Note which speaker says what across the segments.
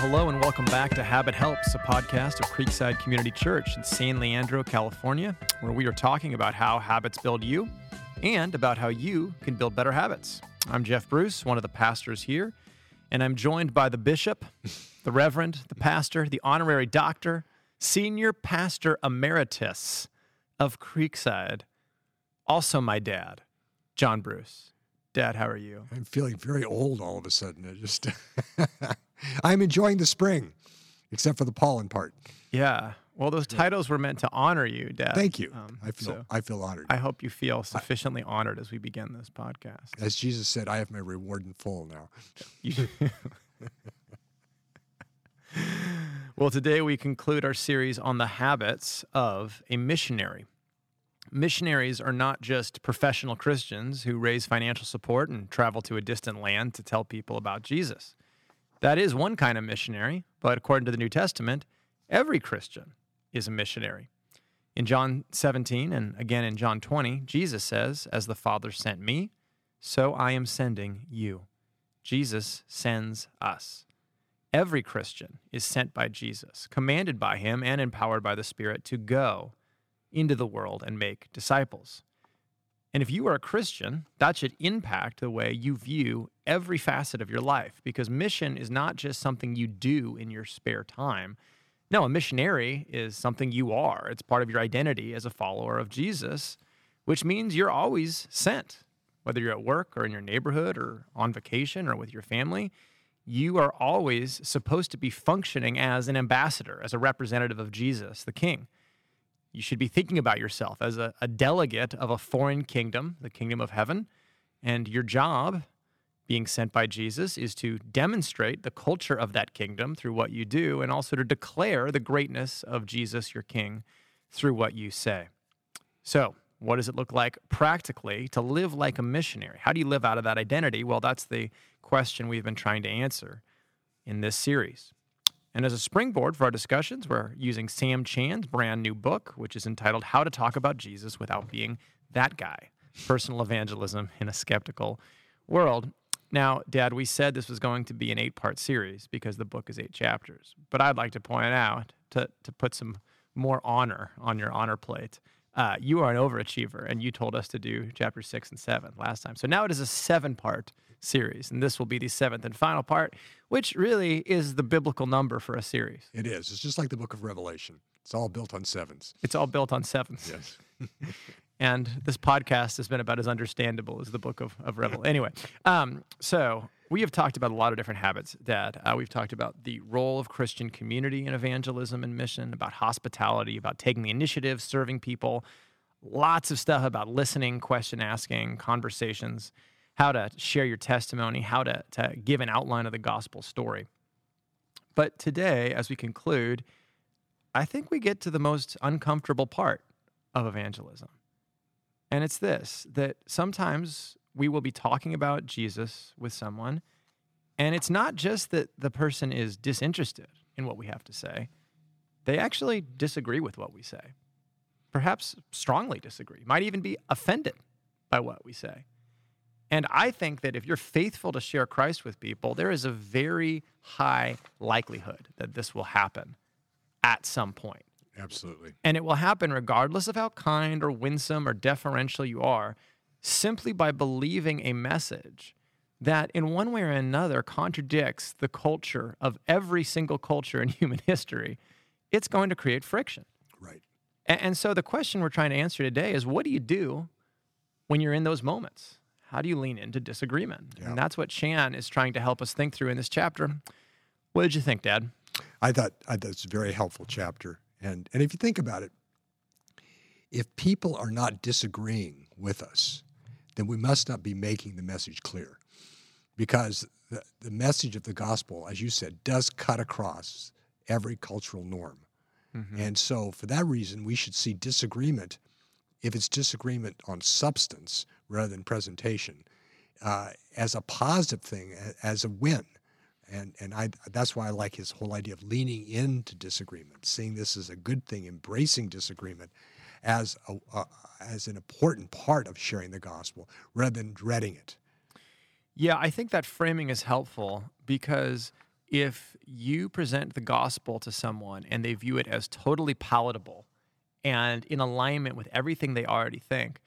Speaker 1: hello, and welcome back to Habit Helps, a podcast of Creekside Community Church in San Leandro, California, where we are talking about how habits build you and about how you can build better habits. I'm Jeff Bruce, one of the pastors here, and I'm joined by the bishop, the reverend, the pastor, the honorary doctor, senior pastor emeritus of Creekside, also my dad, John Bruce. Dad, how are you?
Speaker 2: I'm feeling very old all of a sudden. I just I'm enjoying the spring, except for the pollen part.
Speaker 1: Yeah. Well, those titles were meant to honor you, Dad.
Speaker 2: Thank you.
Speaker 1: Um,
Speaker 2: I feel
Speaker 1: so
Speaker 2: I feel honored.
Speaker 1: I hope you feel sufficiently honored as we begin this podcast.
Speaker 2: As Jesus said, I have my reward in full now.
Speaker 1: Well, today we conclude our series on the habits of a missionary. Missionaries are not just professional Christians who raise financial support and travel to a distant land to tell people about Jesus. That is one kind of missionary, but according to the New Testament, every Christian is a missionary. In John 17 and again in John 20, Jesus says, As the Father sent me, so I am sending you. Jesus sends us. Every Christian is sent by Jesus, commanded by him, and empowered by the Spirit to go into the world and make disciples. And if you are a Christian, that should impact the way you view every facet of your life because mission is not just something you do in your spare time. No, a missionary is something you are. It's part of your identity as a follower of Jesus, which means you're always sent. Whether you're at work or in your neighborhood or on vacation or with your family, you are always supposed to be functioning as an ambassador, as a representative of Jesus, the King. You should be thinking about yourself as a, a delegate of a foreign kingdom, the kingdom of heaven. And your job, being sent by Jesus, is to demonstrate the culture of that kingdom through what you do and also to declare the greatness of Jesus, your King, through what you say. So, what does it look like practically to live like a missionary? How do you live out of that identity? Well, that's the question we've been trying to answer in this series. And as a springboard for our discussions, we're using Sam Chan's brand new book, which is entitled How to Talk About Jesus Without Being That Guy Personal Evangelism in a Skeptical World. Now, Dad, we said this was going to be an eight part series because the book is eight chapters. But I'd like to point out to, to put some more honor on your honor plate. Uh, you are an overachiever, and you told us to do chapter six and seven last time. So now it is a seven part series, and this will be the seventh and final part, which really is the biblical number for a series.
Speaker 2: It is. It's just like the book of Revelation. It's all built on sevens.
Speaker 1: It's all built on sevens.
Speaker 2: Yes.
Speaker 1: and this podcast has been about as understandable as the book of, of Revel. Anyway, um, so we have talked about a lot of different habits, Dad. Uh, we've talked about the role of Christian community in evangelism and mission, about hospitality, about taking the initiative, serving people, lots of stuff about listening, question asking, conversations, how to share your testimony, how to, to give an outline of the gospel story. But today, as we conclude, I think we get to the most uncomfortable part of evangelism. And it's this that sometimes we will be talking about Jesus with someone, and it's not just that the person is disinterested in what we have to say, they actually disagree with what we say, perhaps strongly disagree, might even be offended by what we say. And I think that if you're faithful to share Christ with people, there is a very high likelihood that this will happen at some point.
Speaker 2: Absolutely.
Speaker 1: And it will happen regardless of how kind or winsome or deferential you are, simply by believing a message that, in one way or another, contradicts the culture of every single culture in human history. It's going to create friction.
Speaker 2: Right.
Speaker 1: A- And so the question we're trying to answer today is what do you do when you're in those moments? How do you lean into disagreement?
Speaker 2: Yeah.
Speaker 1: And that's what Chan is trying to help us think through in this chapter. What did you think, Dad?
Speaker 2: I thought I thought it's a very helpful chapter. And and if you think about it, if people are not disagreeing with us, then we must not be making the message clear. Because the, the message of the gospel, as you said, does cut across every cultural norm. And so for that reason, we should see disagreement, if it's disagreement on substance rather than presentation, uh, as a positive thing, as a win. And, and I, that's why I like his whole idea of leaning into disagreement, seeing this as a good thing, embracing disagreement as, a, uh, as an important part of sharing the gospel rather than dreading it.
Speaker 1: Yeah, I think that framing is helpful because if you present the gospel to someone and they view it as totally palatable and in alignment with everything they already think,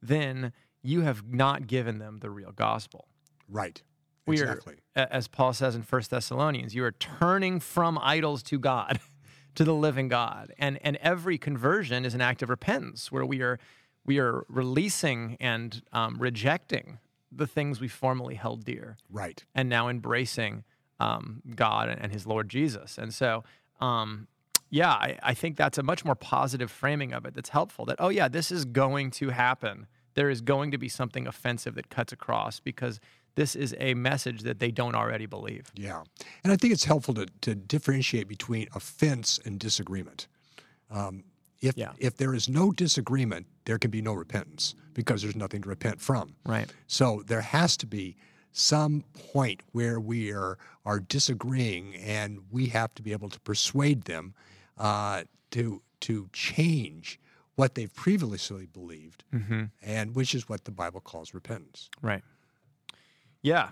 Speaker 1: then you have not given them the real gospel.
Speaker 2: Right.
Speaker 1: We
Speaker 2: exactly.
Speaker 1: are, as Paul says in First Thessalonians, you are turning from idols to God, to the living God. And, and every conversion is an act of repentance where we are, we are releasing and um, rejecting the things we formerly held dear
Speaker 2: Right.
Speaker 1: and now embracing um, God and his Lord Jesus. And so, um, yeah, I, I think that's a much more positive framing of it that's helpful that, oh, yeah, this is going to happen. There is going to be something offensive that cuts across because this is a message that they don't already believe.
Speaker 2: Yeah. And I think it's helpful to, to differentiate between offense and disagreement. Um, if,
Speaker 1: Yeah.
Speaker 2: if there is no disagreement, there can be no repentance because there's nothing to repent from.
Speaker 1: Right.
Speaker 2: So there has to be some point where we are, are disagreeing and we have to be able to persuade them uh, to, to change what they've previously believed,
Speaker 1: Mm-hmm.
Speaker 2: and which is what the Bible calls repentance.
Speaker 1: Right. Yeah.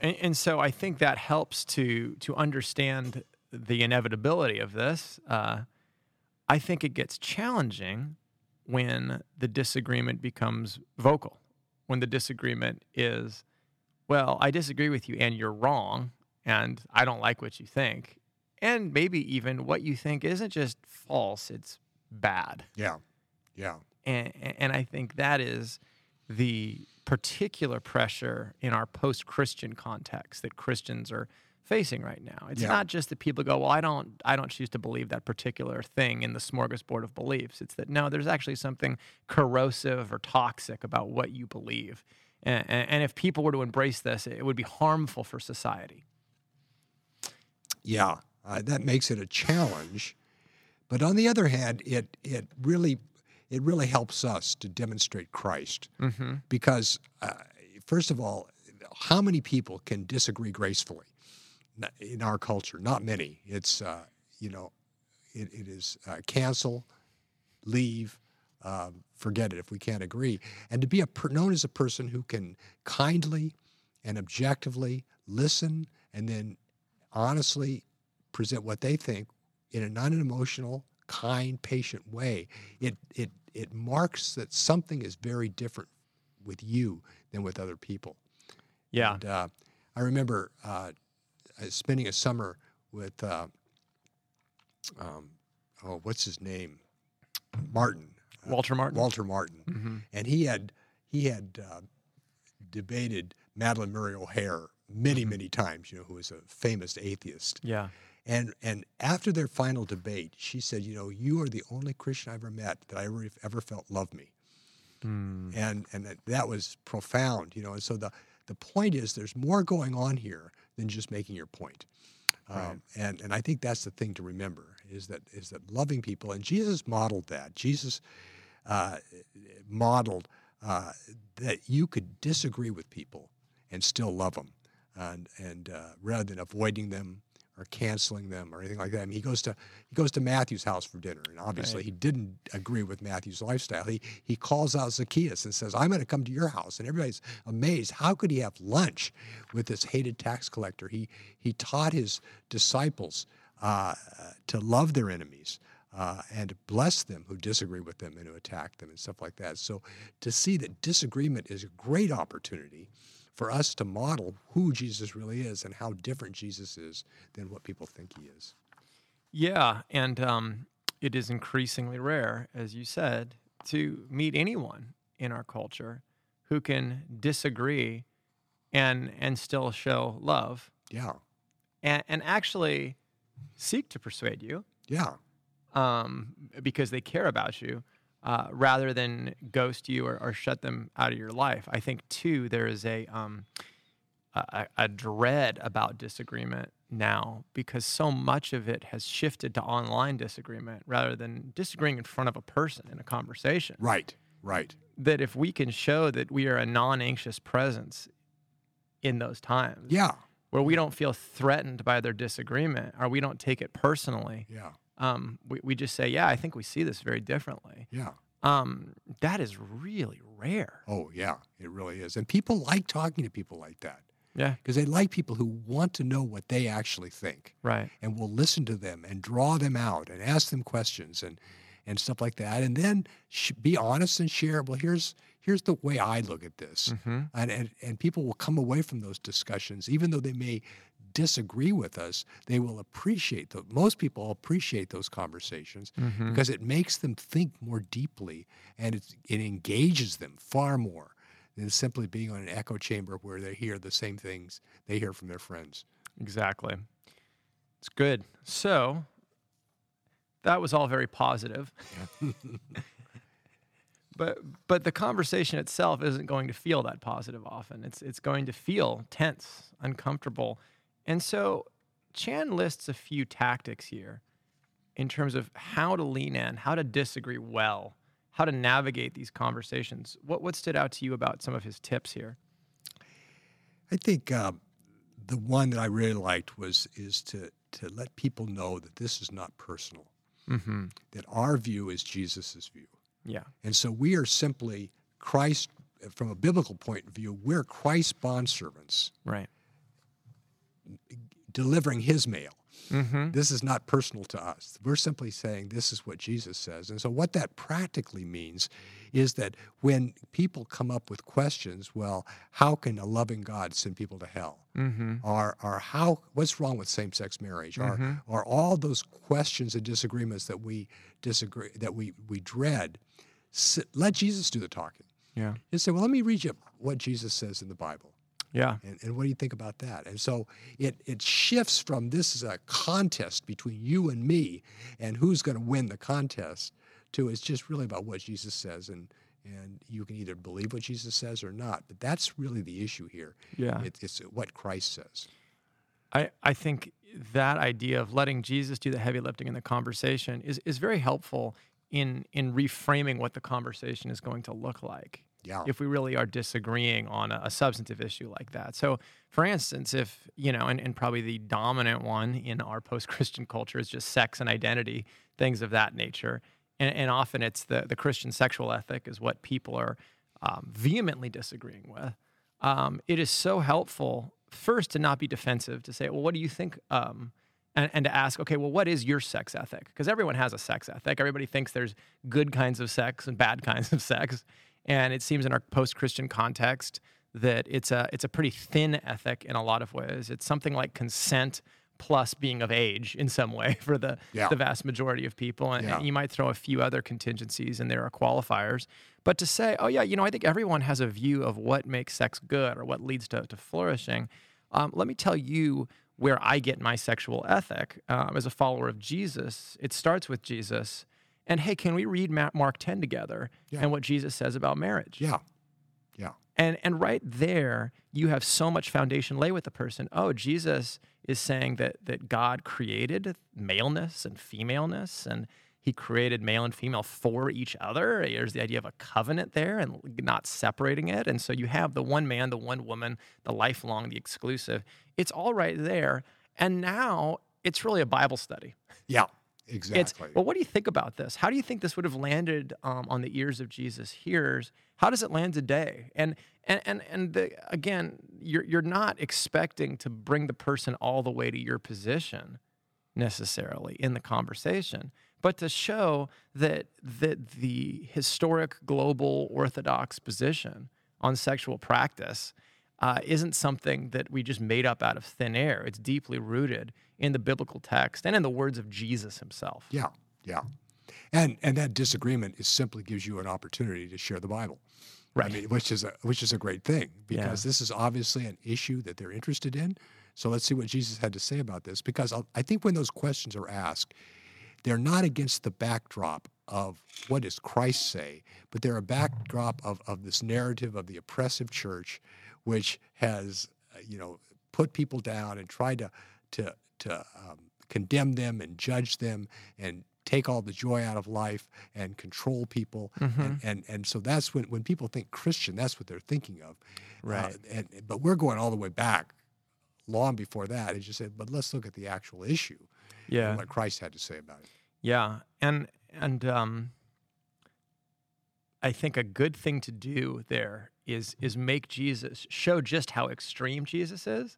Speaker 1: And, and so I think that helps to to understand the inevitability of this. Uh, I think it gets challenging when the disagreement becomes vocal, when the disagreement is, well, I disagree with you and you're wrong, and I don't like what you think. And maybe even what you think isn't just false, it's bad
Speaker 2: Yeah. Yeah.
Speaker 1: and, and I think that is the particular pressure in our post-Christian context that Christians are facing right now. It's
Speaker 2: Yeah.
Speaker 1: not just that people go, "Well, I don't, I don't choose to believe that particular thing in the smorgasbord of beliefs." It's that no, there's actually something corrosive or toxic about what you believe, and, and if people were to embrace this, it would be harmful for society.
Speaker 2: Yeah, uh, that makes it a challenge. But on the other hand, it it really it really helps us to demonstrate Christ
Speaker 1: Mm-hmm.
Speaker 2: because uh, first of all, how many people can disagree gracefully in our culture? Not many. It's uh, you know, it, it is uh, cancel, leave, um, forget it if we can't agree, and to be a per- known as a person who can kindly and objectively listen and then honestly present what they think in a non-emotional, kind, patient way. It it it marks that something is very different with you than with other people.
Speaker 1: Yeah.
Speaker 2: And, uh, I remember uh, uh, spending a summer with uh, um, oh, what's his name? Martin. uh,
Speaker 1: Walter Martin.
Speaker 2: Walter Martin,
Speaker 1: hmm
Speaker 2: and he had he had uh, debated Madalyn Murray O'Hair many
Speaker 1: Mhm.
Speaker 2: many times. You know, who was a famous atheist.
Speaker 1: Yeah.
Speaker 2: And and after their final debate, she said, "You know, you are the only Christian I ever met that I ever, ever felt loved me."
Speaker 1: Mm.
Speaker 2: and and that, that was profound you know and so the the point is there's more going on here than just making your point
Speaker 1: Right.
Speaker 2: um, and and I think that's the thing to remember is that is that loving people and Jesus modeled that Jesus uh, modeled uh, that you could disagree with people and still love them and and uh, rather than avoiding them or canceling them or anything like that. I mean, he goes to he goes to Matthew's house for dinner, and obviously
Speaker 1: Right.
Speaker 2: he didn't agree with Matthew's lifestyle. He he calls out Zacchaeus and says, "I'm going to come to your house," and everybody's amazed. How could he have lunch with this hated tax collector? He he taught his disciples uh, to love their enemies. Uh, and bless them who disagree with them and who attack them and stuff like that. So, to see that disagreement is a great opportunity for us to model who Jesus really is and how different Jesus is than what people think he is.
Speaker 1: Yeah, and um, it is increasingly rare, as you said, to meet anyone in our culture who can disagree and and still show love.
Speaker 2: Yeah,
Speaker 1: and, and actually seek to persuade you.
Speaker 2: Yeah,
Speaker 1: um, because they care about you uh, rather than ghost you or, or shut them out of your life. I think too there is a um, a, a dread about disagreement now because so much of it has shifted to online disagreement rather than disagreeing in front of a person in a conversation.
Speaker 2: right, right.
Speaker 1: That if we can show that we are a non-anxious presence in those times,
Speaker 2: Yeah,
Speaker 1: where we don't feel threatened by their disagreement or we don't take it personally,
Speaker 2: yeah,
Speaker 1: um, we, we just say, yeah, I think we see this very differently.
Speaker 2: yeah.
Speaker 1: Um, that is really rare.
Speaker 2: Oh, yeah, it really is. And people like talking to people like that.
Speaker 1: Yeah.
Speaker 2: Because they like people who want to know what they actually think
Speaker 1: Right.
Speaker 2: and will listen to them and draw them out and ask them questions and and stuff like that. And then sh- be honest and share. Well, here's here's the way I look at this.
Speaker 1: hmm
Speaker 2: And, and and people will come away from those discussions, even though they may disagree with us, they will appreciate the most people appreciate those conversations
Speaker 1: hmm
Speaker 2: because it makes them think more deeply and it, it engages them far more than simply being on an echo chamber where they hear the same things they hear from their friends.
Speaker 1: Exactly. It's good. So that was all very positive. but but the conversation itself isn't going to feel that positive often. It's it's going to feel tense, uncomfortable. And so Chan lists a few tactics here in terms of how to lean in, how to disagree well, how to navigate these conversations. What what stood out to you about some of his tips here?
Speaker 2: I think uh, the one that I really liked was is to to let people know that this is not personal,
Speaker 1: Mm-hmm.
Speaker 2: that our view is Jesus's view.
Speaker 1: Yeah.
Speaker 2: And so we are simply Christ, from a biblical point of view, we're Christ's bondservants
Speaker 1: Right.
Speaker 2: Delivering his mail.
Speaker 1: Mm-hmm.
Speaker 2: This is not personal to us. We're simply saying this is what Jesus says. And so, what that practically means is that when people come up with questions, well, how can a loving God send people to hell?
Speaker 1: Mm-hmm.
Speaker 2: Or, or how, what's wrong with same sex marriage?
Speaker 1: Mhm.
Speaker 2: Or, or all those questions and disagreements that we disagree, that we, we dread, let Jesus do the talking.
Speaker 1: Yeah.
Speaker 2: Just say, well, let me read you what Jesus says in the Bible.
Speaker 1: Yeah.
Speaker 2: And, and what do you think about that? And so it, it shifts from this is a contest between you and me and who's going to win the contest to it's just really about what Jesus says. And, and you can either believe what Jesus says or not. But that's really the issue here.
Speaker 1: Yeah.
Speaker 2: It, it's what Christ says.
Speaker 1: I, I think that idea of letting Jesus do the heavy lifting in the conversation is, is very helpful in in reframing what the conversation is going to look like
Speaker 2: Yeah.
Speaker 1: if we really are disagreeing on a, a substantive issue like that. So, for instance, if, you know, and, and probably the dominant one in our post Christian culture is just sex and identity, things of that nature. And, and often it's the, the Christian sexual ethic is what people are um, vehemently disagreeing with. Um, it is so helpful, first, to not be defensive, to say, well, what do you think? Um, and, and to ask, okay, well, what is your sex ethic? Because everyone has a sex ethic. Everybody thinks there's good kinds of sex and bad kinds of sex. And it seems in our post-Christian context that it's a it's a pretty thin ethic in a lot of ways. It's something like consent plus being of age in some way for the
Speaker 2: Yeah.
Speaker 1: the vast majority of people. And,
Speaker 2: Yeah.
Speaker 1: and you might throw a few other contingencies and there are qualifiers. But to say, oh yeah, you know, I think everyone has a view of what makes sex good or what leads to, to flourishing. Um, let me tell you where I get my sexual ethic um, as a follower of Jesus. It starts with Jesus. And hey, can we read Mark 10 together
Speaker 2: Yeah.
Speaker 1: and what Jesus says about marriage?
Speaker 2: Yeah. Yeah.
Speaker 1: And and right there, you have so much foundation lay with the person. Oh, Jesus is saying that that God created maleness and femaleness, and He created male and female for each other. There's the idea of a covenant there, and not separating it. And so you have the one man, the one woman, the lifelong, the exclusive. It's all right there. And now it's really a Bible study.
Speaker 2: Yeah.
Speaker 1: It's
Speaker 2: Exactly.
Speaker 1: well, what do you think about this? How do you think this would have landed um, on the ears of Jesus' hearers? How does it land today? And and and and the, again, you're you're not expecting to bring the person all the way to your position necessarily in the conversation, but to show that that the historic global orthodox position on sexual practice uh, isn't something that we just made up out of thin air. It's deeply rooted in the biblical text and in the words of Jesus himself.
Speaker 2: Yeah, yeah. And and that disagreement is simply gives you an opportunity to share the Bible.
Speaker 1: Right.
Speaker 2: I mean, which is a which is a great thing because this is obviously an issue that they're interested in. So let's see what Jesus had to say about this because I'll, I think when those questions are asked, they're not against the backdrop of what does Christ say, but they're a backdrop of, of this narrative of the oppressive church, which has uh, you know put people down and tried to to to um, condemn them and judge them and take all the joy out of life and control people and, and and so that's when when people think Christian that's what they're thinking of
Speaker 1: Right.
Speaker 2: Uh, and but we're going all the way back long before that as you said but let's look at the actual issue
Speaker 1: Yeah.
Speaker 2: and what Christ had to say about it
Speaker 1: Yeah. And and um I think a good thing to do there is is make Jesus show just how extreme Jesus is,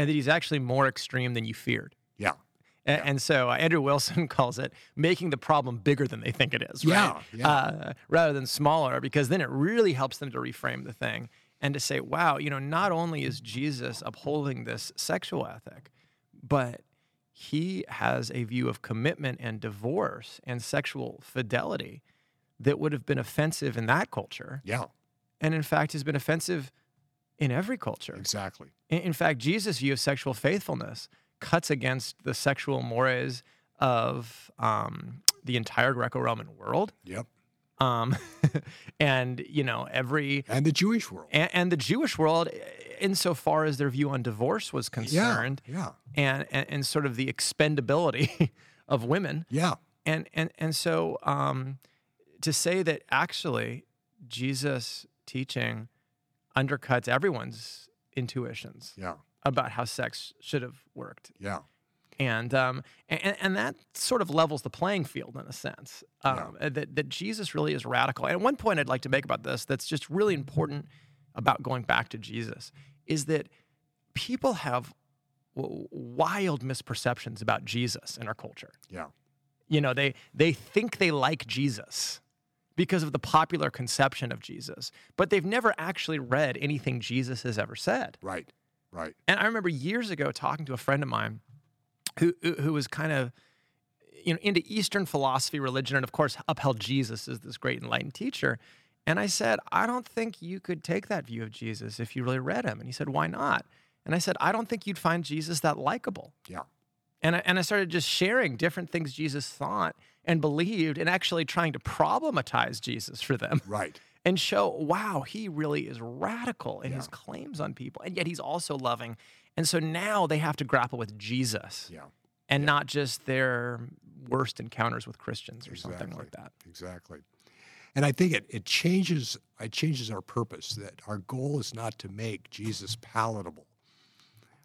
Speaker 1: and that he's actually more extreme than you feared.
Speaker 2: Yeah.
Speaker 1: A- And, so uh, Andrew Wilson calls it making the problem bigger than they think it is, right?
Speaker 2: Yeah, yeah.
Speaker 1: Uh, rather than smaller, because then it really helps them to reframe the thing and to say, wow, you know, not only is Jesus upholding this sexual ethic, but he has a view of commitment and divorce and sexual fidelity that would have been offensive in that culture,
Speaker 2: Yeah.
Speaker 1: and in fact has been offensive in every culture.
Speaker 2: Exactly.
Speaker 1: In, in fact, Jesus' view of sexual faithfulness cuts against the sexual mores of um, the entire Greco-Roman world,
Speaker 2: Yep.
Speaker 1: um, and you know every
Speaker 2: And the Jewish world.
Speaker 1: and, and the Jewish world, insofar as their view on divorce was concerned,
Speaker 2: Yeah.
Speaker 1: and, and and sort of the expendability of women,
Speaker 2: Yeah.
Speaker 1: and and and so um, to say that actually Jesus' teaching undercuts everyone's intuitions
Speaker 2: Yeah.
Speaker 1: about how sex should have worked.
Speaker 2: Yeah.
Speaker 1: And, um, and and that sort of levels the playing field in a sense. Um, that that Jesus really is radical. And one point I'd like to make about this that's just really important about going back to Jesus is that people have wild misperceptions about Jesus in our culture.
Speaker 2: Yeah.
Speaker 1: You know, they they think they like Jesus because of the popular conception of Jesus, but they've never actually read anything Jesus has ever said.
Speaker 2: Right. Right.
Speaker 1: And I remember years ago talking to a friend of mine who who was kind of you know into Eastern philosophy, religion, and of course upheld Jesus as this great enlightened teacher. And I said, I don't think you could take that view of Jesus if you really read him. And he said, Why not? And I said, I don't think you'd find Jesus that likable.
Speaker 2: Yeah.
Speaker 1: And I, and I started just sharing different things Jesus thought and believed, and actually trying to problematize Jesus for them
Speaker 2: Right.
Speaker 1: and show, wow, he really is radical in his claims on people, and yet he's also loving. And so now they have to grapple with Jesus
Speaker 2: Yeah.
Speaker 1: and not just their worst encounters with Christians or something like that.
Speaker 2: Exactly. And I think it, it changes it changes our purpose that our goal is not to make Jesus palatable.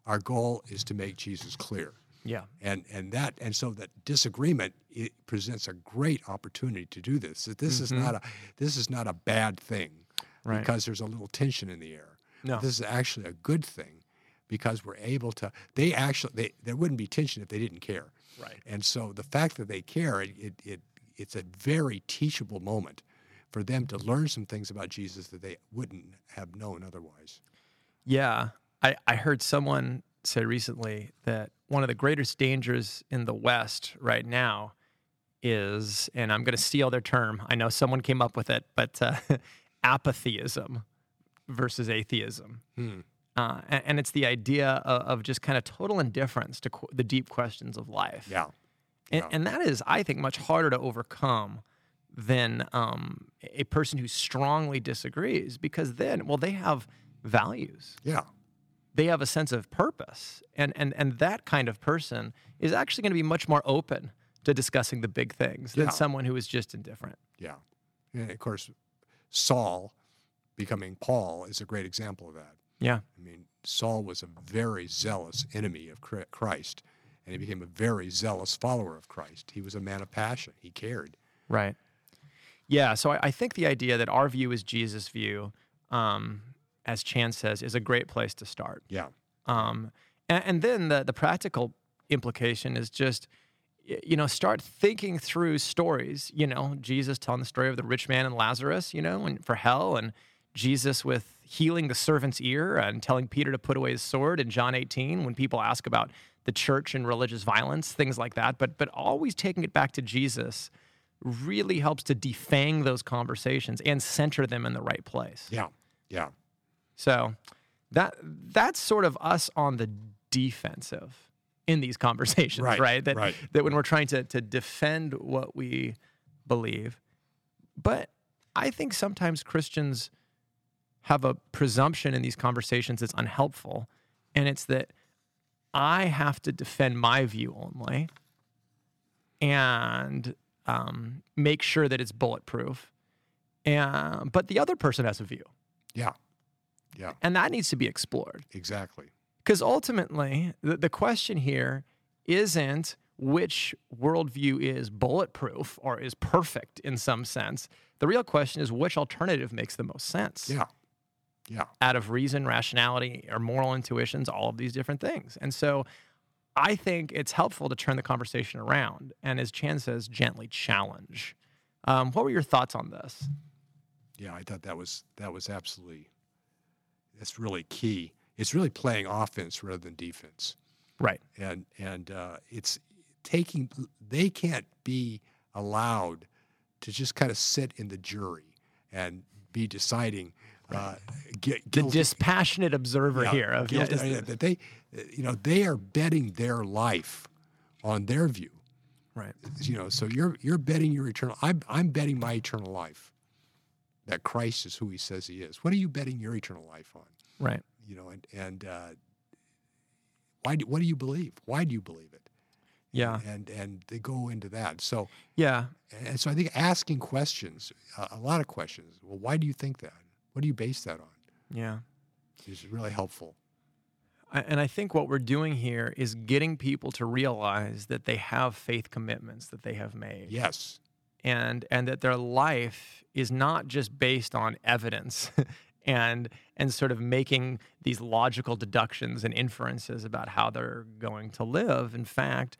Speaker 2: Our goal is to make Jesus clear.
Speaker 1: Yeah.
Speaker 2: And and that and so that disagreement it presents a great opportunity to do this. That this is not mm-hmm. a this is not a bad thing
Speaker 1: Right.
Speaker 2: because there's a little tension in the air.
Speaker 1: No.
Speaker 2: This is actually a good thing because we're able to they actually they, there wouldn't be tension if they didn't care.
Speaker 1: Right.
Speaker 2: And so the fact that they care, it, it, it it's a very teachable moment for them to learn some things about Jesus that they wouldn't have known otherwise.
Speaker 1: Yeah. I, I heard someone say recently that one of the greatest dangers in the West right now is, and I'm going to steal their term. I know someone came up with it, but uh, apatheism versus atheism.
Speaker 2: Hmm.
Speaker 1: Uh, and, and it's the idea of, of just kind of total indifference to qu- the deep questions of life.
Speaker 2: Yeah.
Speaker 1: And,
Speaker 2: Yeah.
Speaker 1: and that is, I think, much harder to overcome than um, a person who strongly disagrees because then, well, they have values
Speaker 2: Yeah.
Speaker 1: They have a sense of purpose and and and that kind of person is actually going to be much more open to discussing the big things than someone who is just indifferent
Speaker 2: Yeah. And of course, Saul becoming Paul is a great example of that.
Speaker 1: yeah
Speaker 2: I mean, Saul was a very zealous enemy of Christ, and he became a very zealous follower of Christ. He was a man of passion. He cared.
Speaker 1: right yeah so I, I think the idea that our view is jesus view um, as chan says is a great place to start
Speaker 2: Yeah.
Speaker 1: Um, and, and then the, the practical implication is just, you know, start thinking through stories. You know, Jesus telling the story of the rich man and Lazarus, you know, and for hell, and Jesus with healing the servant's ear and telling Peter to put away his sword in John 18 when people ask about the church and religious violence, things like that. But but always taking it back to Jesus really helps to defang those conversations and center them in the right place.
Speaker 2: Yeah. Yeah.
Speaker 1: So that that's sort of us on the defensive in these conversations,
Speaker 2: Right,
Speaker 1: right? That
Speaker 2: right.
Speaker 1: that when we're trying to to defend what we believe. But I think sometimes Christians have a presumption in these conversations that's unhelpful, and it's that I have to defend my view only and um, make sure that it's bulletproof. And but the other person has a view,
Speaker 2: Yeah. Yeah.
Speaker 1: and that needs to be explored.
Speaker 2: Exactly.
Speaker 1: Because ultimately, the, the question here isn't which worldview is bulletproof or is perfect in some sense. The real question is which alternative makes the most sense
Speaker 2: Yeah. Yeah.
Speaker 1: out of reason, rationality, or moral intuitions, all of these different things. And so I think it's helpful to turn the conversation around and, as Chan says, gently challenge. Um, what were your thoughts on this?
Speaker 2: Yeah, I thought that was that was absolutely that's really key. It's really playing offense rather than defense,
Speaker 1: Right.
Speaker 2: and and uh, it's taking. They can't be allowed to just kind of sit in the jury and be deciding. Uh, get,
Speaker 1: The
Speaker 2: guilty-
Speaker 1: dispassionate observer
Speaker 2: yeah,
Speaker 1: here of
Speaker 2: guilty- yeah, that they, you know, they are betting their life on their view.
Speaker 1: right.
Speaker 2: You know, so you're you're betting your eternal. I'm I'm betting my eternal life. That Christ is who He says He is. What are you betting your eternal life on?
Speaker 1: Right.
Speaker 2: you know, and and uh, why do, what do you believe? Why do you believe it?
Speaker 1: Yeah.
Speaker 2: and and they go into that. So
Speaker 1: Yeah.
Speaker 2: and so I think asking questions, uh, a lot of questions. Well, why do you think that? What do you base that on?
Speaker 1: Yeah.
Speaker 2: Is really helpful.
Speaker 1: And I think what we're doing here is getting people to realize that they have faith commitments that they have made.
Speaker 2: Yes,
Speaker 1: and and that their life is not just based on evidence and and sort of making these logical deductions and inferences about how they're going to live. In fact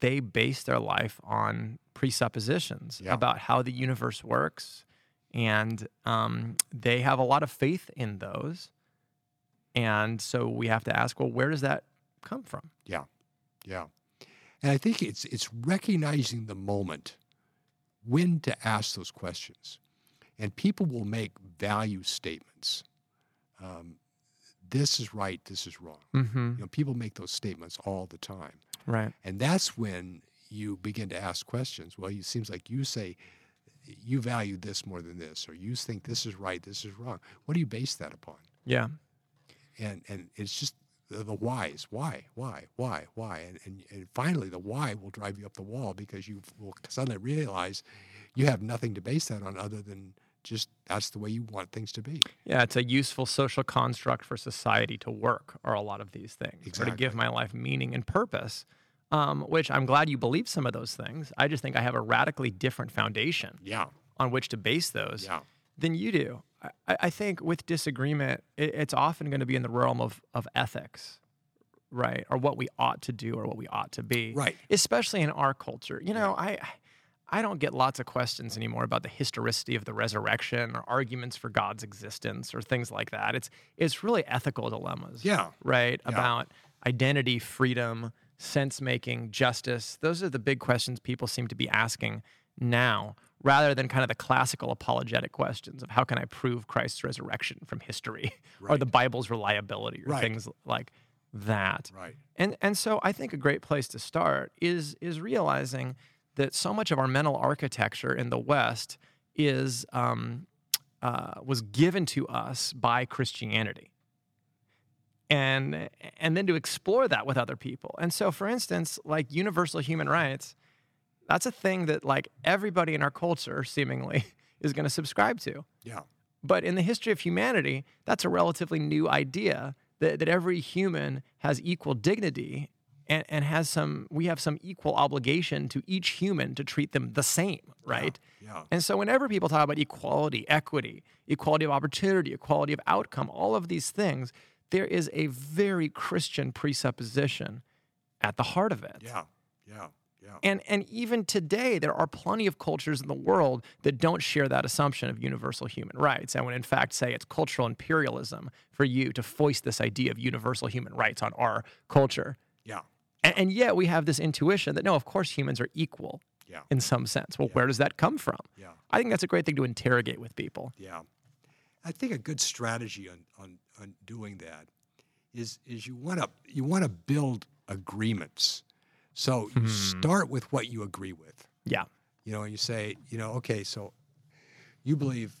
Speaker 1: they base their life on presuppositions
Speaker 2: Yeah.
Speaker 1: about how the universe works. And um, they have a lot of faith in those. And so we have to ask well where does that come from?
Speaker 2: Yeah, yeah. And I think it's it's recognizing the moment when to ask those questions, and people will make value statements. Um, this is right. This is wrong.
Speaker 1: mm-hmm.
Speaker 2: You know, people make those statements all the time.
Speaker 1: right
Speaker 2: And that's when you begin to ask questions. Well, it seems like you say you value this more than this, or you think this is right, this is wrong. What do you base that upon?
Speaker 1: yeah
Speaker 2: And and it's just the, the whys. Why? Why? Why? Why? And, and and finally, the why will drive you up the wall because you will suddenly realize you have nothing to base that on other than just that's the way you want things to be.
Speaker 1: Yeah, it's a useful social construct for society to work, or a lot of these things, or to give my life meaning and purpose. Um, which I'm glad you believe some of those things. I just think I have a radically different foundation
Speaker 2: Yeah.
Speaker 1: on which to base those
Speaker 2: Yeah.
Speaker 1: Than you do. I, I think with disagreement, it, it's often going to be in the realm of, of ethics, right? Or what we ought to do or what we ought to be.
Speaker 2: Right.
Speaker 1: Especially in our culture. You know, I I don't get lots of questions anymore about the historicity of the resurrection or arguments for God's existence or things like that. It's it's really ethical dilemmas.
Speaker 2: Yeah.
Speaker 1: Right?
Speaker 2: Yeah.
Speaker 1: About identity, freedom, sense making, justice. Those are the big questions people seem to be asking now rather than kind of the classical apologetic questions of how can I prove Christ's resurrection from history or the Bible's reliability or
Speaker 2: Right.
Speaker 1: things like that.
Speaker 2: Right.
Speaker 1: And and so I think a great place to start is is realizing that so much of our mental architecture in the West is um, uh, was given to us by Christianity, and and then to explore that with other people. And so, for instance, like universal human rights, that's a thing that like everybody in our culture seemingly is going to subscribe to.
Speaker 2: Yeah.
Speaker 1: But in the history of humanity, that's a relatively new idea that, that every human has equal dignity and, and has some, we have some equal obligation to each human to treat them the same, right?
Speaker 2: Yeah.
Speaker 1: And so whenever people talk about equality, equity, equality of opportunity, equality of outcome, all of these things, there is a very Christian presupposition at the heart of it.
Speaker 2: Yeah. Yeah. Yeah.
Speaker 1: And and even today, there are plenty of cultures in the world that don't share that assumption of universal human rights, and would in fact say it's cultural imperialism for you to foist this idea of universal human rights on our culture.
Speaker 2: Yeah.
Speaker 1: And, and yet we have this intuition that no, of course humans are equal
Speaker 2: Yeah.
Speaker 1: in some sense. Well, where does that come from?
Speaker 2: Yeah.
Speaker 1: I think that's a great thing to interrogate with people.
Speaker 2: Yeah. I think a good strategy on, on, on doing that is is you want to you want to build agreements. So you start with what you agree with.
Speaker 1: Yeah.
Speaker 2: You know, and you say, you know, okay, so you believe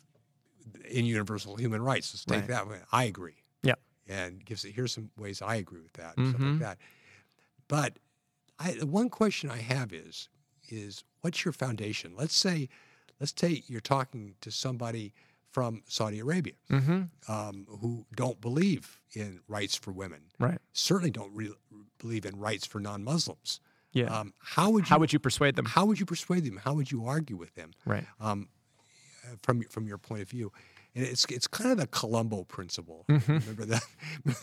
Speaker 2: in universal human rights. Let's take
Speaker 1: Right.
Speaker 2: that one. I agree.
Speaker 1: Yeah.
Speaker 2: And gives it here's some ways I agree with that, and stuff like that. But I, the one question I have is is what's your foundation? Let's say, let's say you're talking to somebody from Saudi Arabia
Speaker 1: Mm-hmm.
Speaker 2: um, who don't believe in rights for women,
Speaker 1: Right.
Speaker 2: certainly don't re- believe in rights for non-Muslims.
Speaker 1: Yeah.
Speaker 2: Um, how would you
Speaker 1: How would you persuade them?
Speaker 2: how would you persuade them? How would you argue with them?
Speaker 1: Right.
Speaker 2: um, from from your point of view. And it's it's kind of the Columbo principle.
Speaker 1: Mm-hmm.
Speaker 2: Remember that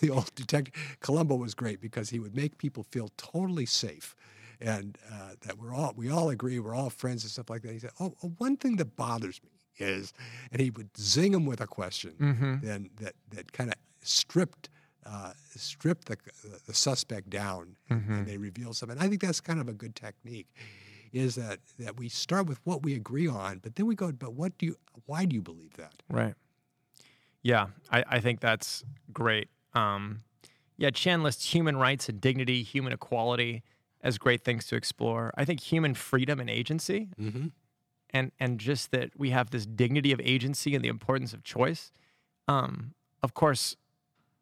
Speaker 2: the old detective Columbo was great because he would make people feel totally safe, and uh, that we're all we all agree we're all friends and stuff like that. He said, "Oh, oh, one thing that bothers me is," and he would zing them with a question,
Speaker 1: Mm-hmm.
Speaker 2: then that that kind of stripped. Uh, stripped the, the suspect down
Speaker 1: Mm-hmm.
Speaker 2: and they reveal something. I think that's kind of a good technique is that that we start with what we agree on, but then we go, but what do you? Why do you believe that?
Speaker 1: Right. Yeah, I, I think that's great. Um, yeah, Chan lists human rights and dignity, human equality as great things to explore. I think human freedom and agency,
Speaker 2: Mm-hmm.
Speaker 1: and and just that we have this dignity of agency and the importance of choice. Um, of course,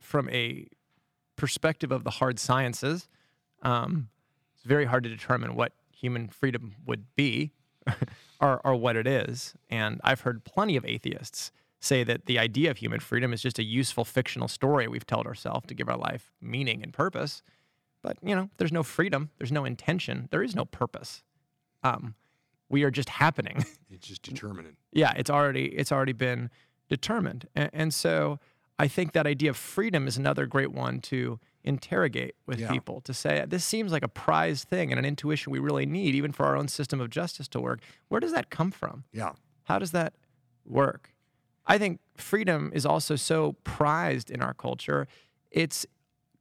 Speaker 1: from a perspective of the hard sciences, um, it's very hard to determine what human freedom would be or, or what it is. And I've heard plenty of atheists say that the idea of human freedom is just a useful fictional story we've told ourselves to give our life meaning and purpose. But, you know, there's no freedom, there's no intention, there is no purpose. Um, we are just happening.
Speaker 2: It's just determinant.
Speaker 1: yeah, it's already it's already been determined, and, and so I think that idea of freedom is another great one to interrogate with
Speaker 2: Yeah.
Speaker 1: people to say this seems like a prized thing and an intuition we really need even for our own system of justice to work. Where does that come from?
Speaker 2: Yeah,
Speaker 1: How does that work? I think freedom is also so prized in our culture. It's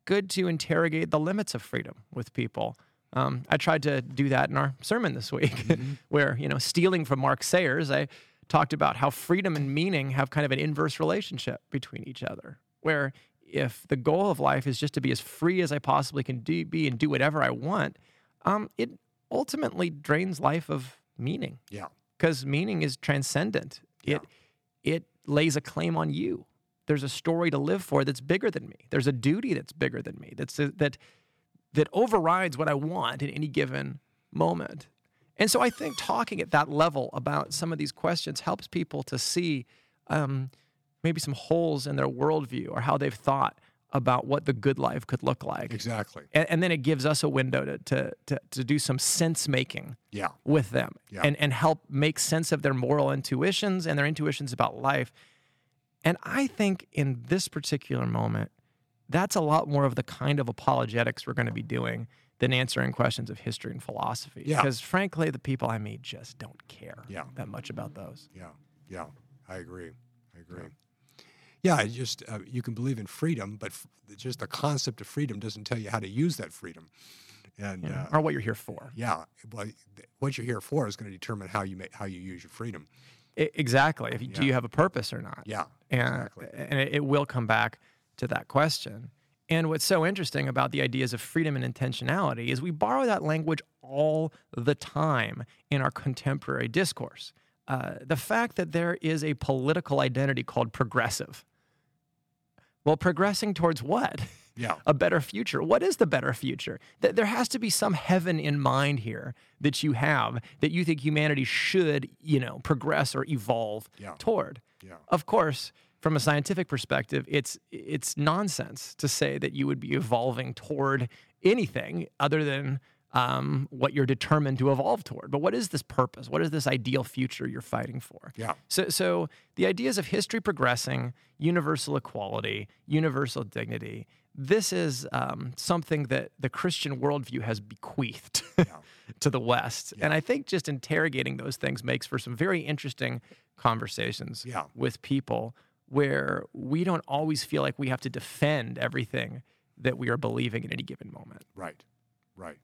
Speaker 1: good to interrogate the limits of freedom with people. Um, I tried to do that in our sermon this week, where, you know, stealing from Mark Sayers, I talked about how freedom and meaning have kind of an inverse relationship between each other, where if the goal of life is just to be as free as I possibly can do, be and do whatever I want, um, it ultimately drains life of meaning
Speaker 2: yeah,
Speaker 1: because meaning is transcendent. It it lays a claim on you. There's a story to live for that's bigger than me. There's a duty that's bigger than me. That's that that overrides what I want in any given moment. And so I think talking at that level about some of these questions helps people to see um, maybe some holes in their worldview or how they've thought about what the good life could look like.
Speaker 2: exactly.
Speaker 1: And, and then it gives us a window to, to, to, to do some sense making
Speaker 2: Yeah,
Speaker 1: with them
Speaker 2: Yeah.
Speaker 1: and, and help make sense of their moral intuitions and their intuitions about life. And I think in this particular moment, that's a lot more of the kind of apologetics we're going to be doing than answering questions of history and philosophy.
Speaker 2: Yeah.
Speaker 1: Because frankly, the people I meet just don't care
Speaker 2: Yeah.
Speaker 1: that much about those.
Speaker 2: yeah, yeah. I agree. I agree. Yeah, it just uh, you can believe in freedom, but f- just the concept of freedom doesn't tell you how to use that freedom. And
Speaker 1: know,
Speaker 2: uh,
Speaker 1: or what you're here for.
Speaker 2: yeah, well, th- what you're here for is going to determine how you make how you use your freedom.
Speaker 1: I- exactly. If you, Do you have a purpose or not?
Speaker 2: Yeah,
Speaker 1: and,
Speaker 2: exactly.
Speaker 1: and it, it will come back to that question. And what's so interesting about the ideas of freedom and intentionality is we borrow that language all the time in our contemporary discourse. Uh, the fact that there is a political identity called progressive. Well, progressing towards what?
Speaker 2: Yeah,
Speaker 1: a better future. What is the better future? Th- There has to be some heaven in mind here that you have that you think humanity should, you know, progress or evolve
Speaker 2: Yeah.
Speaker 1: toward.
Speaker 2: yeah,
Speaker 1: Of course, from a scientific perspective, it's it's nonsense to say that you would be evolving toward anything other than um, what you're determined to evolve toward. But what is this purpose? What is this ideal future you're fighting for?
Speaker 2: yeah,
Speaker 1: So, so the ideas of history progressing, universal equality, universal dignity, this is um, something that the Christian worldview has bequeathed to the West. And I think just interrogating those things makes for some very interesting conversations
Speaker 2: Yeah.
Speaker 1: with people where we don't always feel like we have to defend everything that we are believing in any given moment.
Speaker 2: right, right.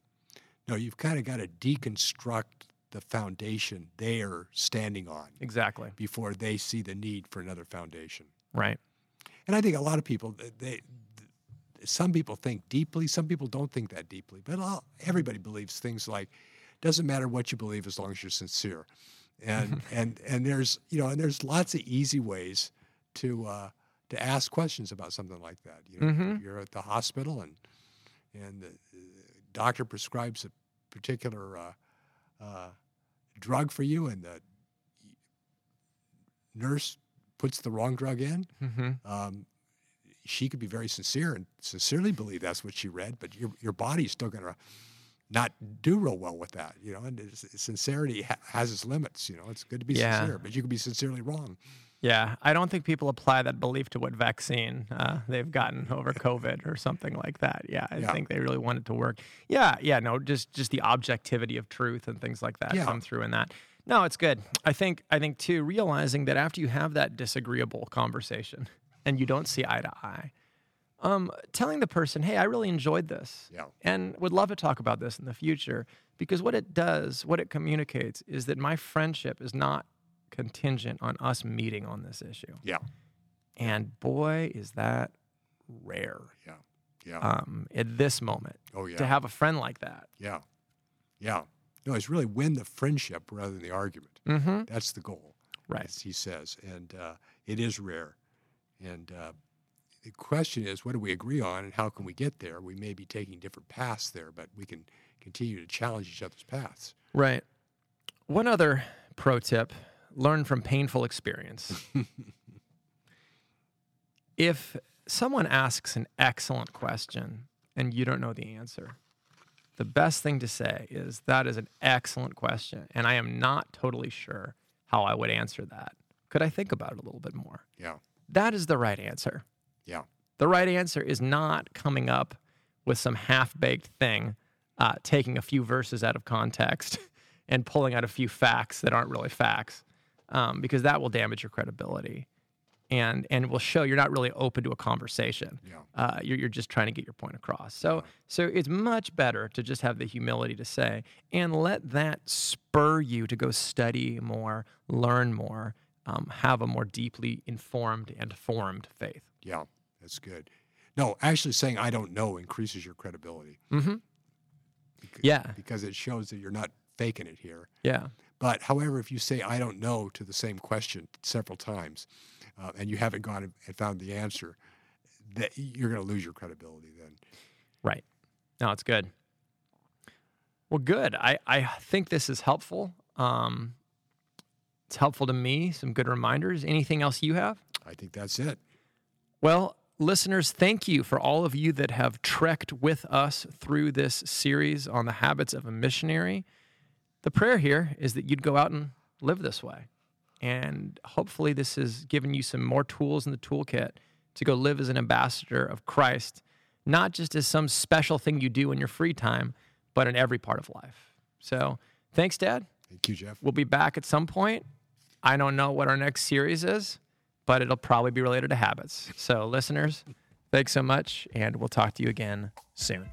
Speaker 2: No, you've kind of got to deconstruct the foundation they're standing on
Speaker 1: Exactly.
Speaker 2: before they see the need for another foundation.
Speaker 1: Right.
Speaker 2: And I think a lot of people, they, some people think deeply, some people don't think that deeply, but all, everybody believes things like, doesn't matter what you believe as long as you're sincere, and and and there's you know and there's lots of easy ways to uh, to ask questions about something like that. You know,
Speaker 1: Mhm.
Speaker 2: you're at the hospital and and the uh, doctor prescribes a particular uh, uh, drug for you, and the nurse puts the wrong drug in
Speaker 1: hmm
Speaker 2: um, she could be very sincere and sincerely believe that's what she read, but your your body's still going to not do real well with that. You know, and sincerity ha- has its limits. You know, it's good to be
Speaker 1: Yeah.
Speaker 2: sincere, but you can be sincerely wrong.
Speaker 1: Yeah, I don't think people apply that belief to what vaccine uh, they've gotten over COVID or something like that. Yeah, I
Speaker 2: Yeah.
Speaker 1: think they really want it to work. Yeah, yeah, no, just just the objectivity of truth and things like that
Speaker 2: Yeah.
Speaker 1: come through in that. No, it's good. I think I think too realizing that after you have that disagreeable conversation and you don't see eye to eye, um, telling the person, "Hey, I really enjoyed this,
Speaker 2: Yeah.
Speaker 1: and would love to talk about this in the future," because what it does, what it communicates, is that my friendship is not contingent on us meeting on this issue.
Speaker 2: Yeah.
Speaker 1: And boy, is that rare
Speaker 2: Yeah. Yeah.
Speaker 1: um, at this moment
Speaker 2: oh, yeah.
Speaker 1: to have a friend like that.
Speaker 2: yeah. Yeah. No, it's really win the friendship rather than the argument.
Speaker 1: Mm-hmm.
Speaker 2: That's the goal.
Speaker 1: Right.
Speaker 2: as he says, and uh, it is rare. And uh, the question is, what do we agree on, and how can we get there? We may be taking different paths there, but we can continue to challenge each other's paths.
Speaker 1: Right. One other pro tip learn from painful experience. if someone asks an excellent question and you don't know the answer, the best thing to say is, That is an excellent question. And I am not totally sure how I would answer that. Could I think about it a little bit more?
Speaker 2: Yeah,
Speaker 1: That is the right answer.
Speaker 2: yeah,
Speaker 1: The right answer is not coming up with some half baked thing, uh, taking a few verses out of context and pulling out a few facts that aren't really facts, um, because that will damage your credibility and and will show you're not really open to a conversation.
Speaker 2: yeah,
Speaker 1: Uh, you're, you're just trying to get your point across. So so it's much better to just have the humility to say and let that spur you to go study more, learn more, um, have a more deeply informed and formed faith.
Speaker 2: yeah. That's good. No, actually saying I don't know increases your credibility
Speaker 1: Mm-hmm.
Speaker 2: bec-
Speaker 1: Yeah.
Speaker 2: because it shows that you're not faking it here.
Speaker 1: Yeah.
Speaker 2: But however, if you say I don't know to the same question several times, uh, and you haven't gone and- found the answer, that you're going to lose your credibility then.
Speaker 1: Right. No, it's good. Well, good. I, I think this is helpful. Um, it's helpful to me. Some good reminders. Anything else you have?
Speaker 2: I think that's it.
Speaker 1: Well, listeners, thank you for all of you that have trekked with us through this series on the habits of a missionary. The prayer here is that you'd go out and live this way. And hopefully, this has given you some more tools in the toolkit to go live as an ambassador of Christ, not just as some special thing you do in your free time, but in every part of life. So, thanks, Dad.
Speaker 2: Thank you, Jeff.
Speaker 1: We'll be back at some point. I don't know what our next series is, but it'll probably be related to habits. So, listeners, thanks so much, and we'll talk to you again soon.